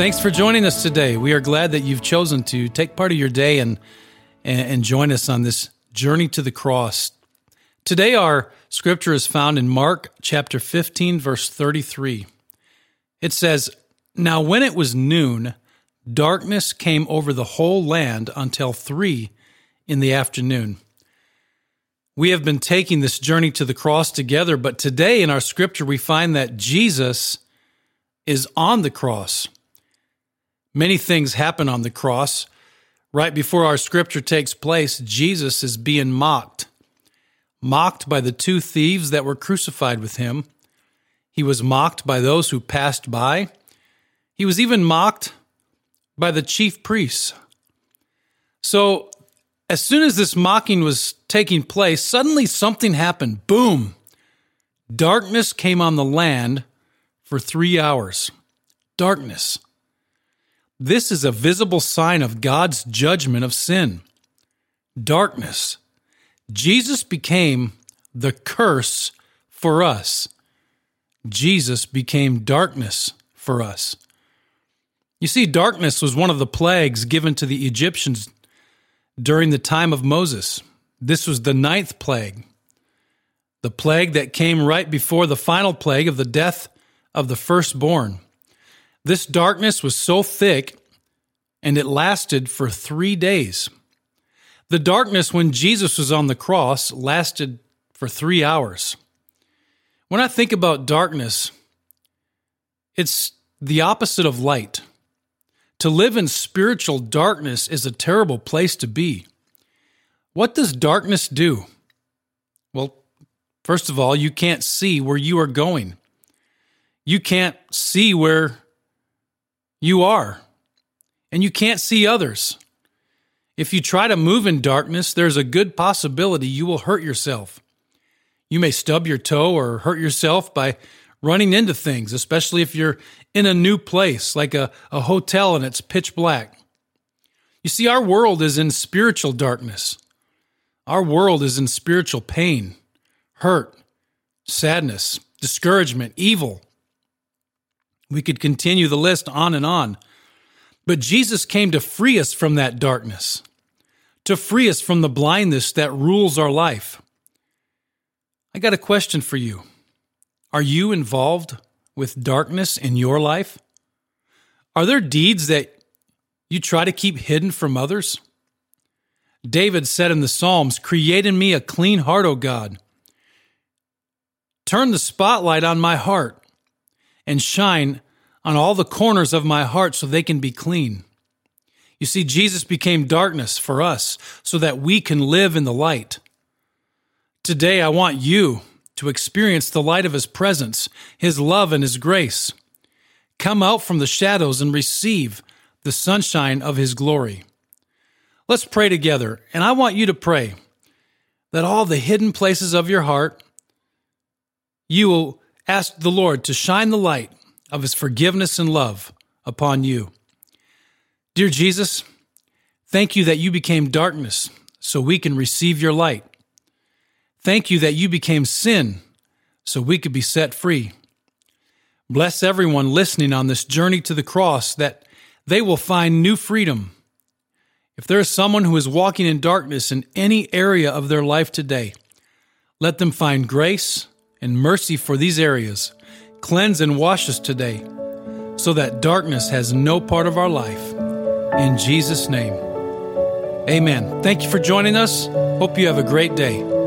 Thanks for joining us today. We are glad that you've chosen to take part of your day and, and, join us on this journey to the cross. Today, our scripture is found in Mark chapter 15, verse 33. It says, Now when it was noon, darkness came over the whole land until three in the afternoon. We have been taking this journey to the cross together, but today in our scripture, we find that Jesus is on the cross. Many things happen on the cross. Right before our scripture takes place, Jesus is being mocked. Mocked by the two thieves that were crucified with him. He was mocked by those who passed by. He was even mocked by the chief priests. So, as soon as this mocking was taking place, suddenly something happened. Boom! Darkness came on the land for three hours. Darkness. This is a visible sign of God's judgment of sin. Darkness. Jesus became the curse for us. Jesus became darkness for us. You see, darkness was one of the plagues given to the Egyptians during the time of Moses. This was the ninth plague, the plague that came right before the final plague of the death of the firstborn. This darkness was so thick and it lasted for three days. The darkness when Jesus was on the cross lasted for three hours. When I think about darkness, it's the opposite of light. To live in spiritual darkness is a terrible place to be. What does darkness do? Well, first of all, you can't see where you are going. You can't see where you are, and you can't see others. If you try to move in darkness, there's a good possibility you will hurt yourself. You may stub your toe or hurt yourself by running into things, especially if you're in a new place, like a, a hotel and it's pitch black. You see, our world is in spiritual darkness. Our world is in spiritual pain, hurt, sadness, discouragement, evil. We could continue the list on and on. But Jesus came to free us from that darkness, to free us from the blindness that rules our life. I got a question for you. Are you involved with darkness in your life? Are there deeds that you try to keep hidden from others? David said in the Psalms, Create in me a clean heart, O God. Turn the spotlight on my heart and shine on all the corners of my heart so they can be clean. You see, Jesus became darkness for us so that we can live in the light. Today, I want you to experience the light of His presence, His love, and His grace. Come out from the shadows and receive the sunshine of His glory. Let's pray together, and I want you to pray that all the hidden places of your heart, you will ask the Lord to shine the light of his forgiveness and love upon you. Dear Jesus, thank you that you became darkness so we can receive your light. Thank you that you became sin so we could be set free. Bless everyone listening on this journey to the cross that they will find new freedom. If there is someone who is walking in darkness in any area of their life today, let them find grace and mercy for these areas Cleanse and wash us today so that darkness has no part of our life. In Jesus' name. Amen. Thank you for joining us. Hope you have a great day.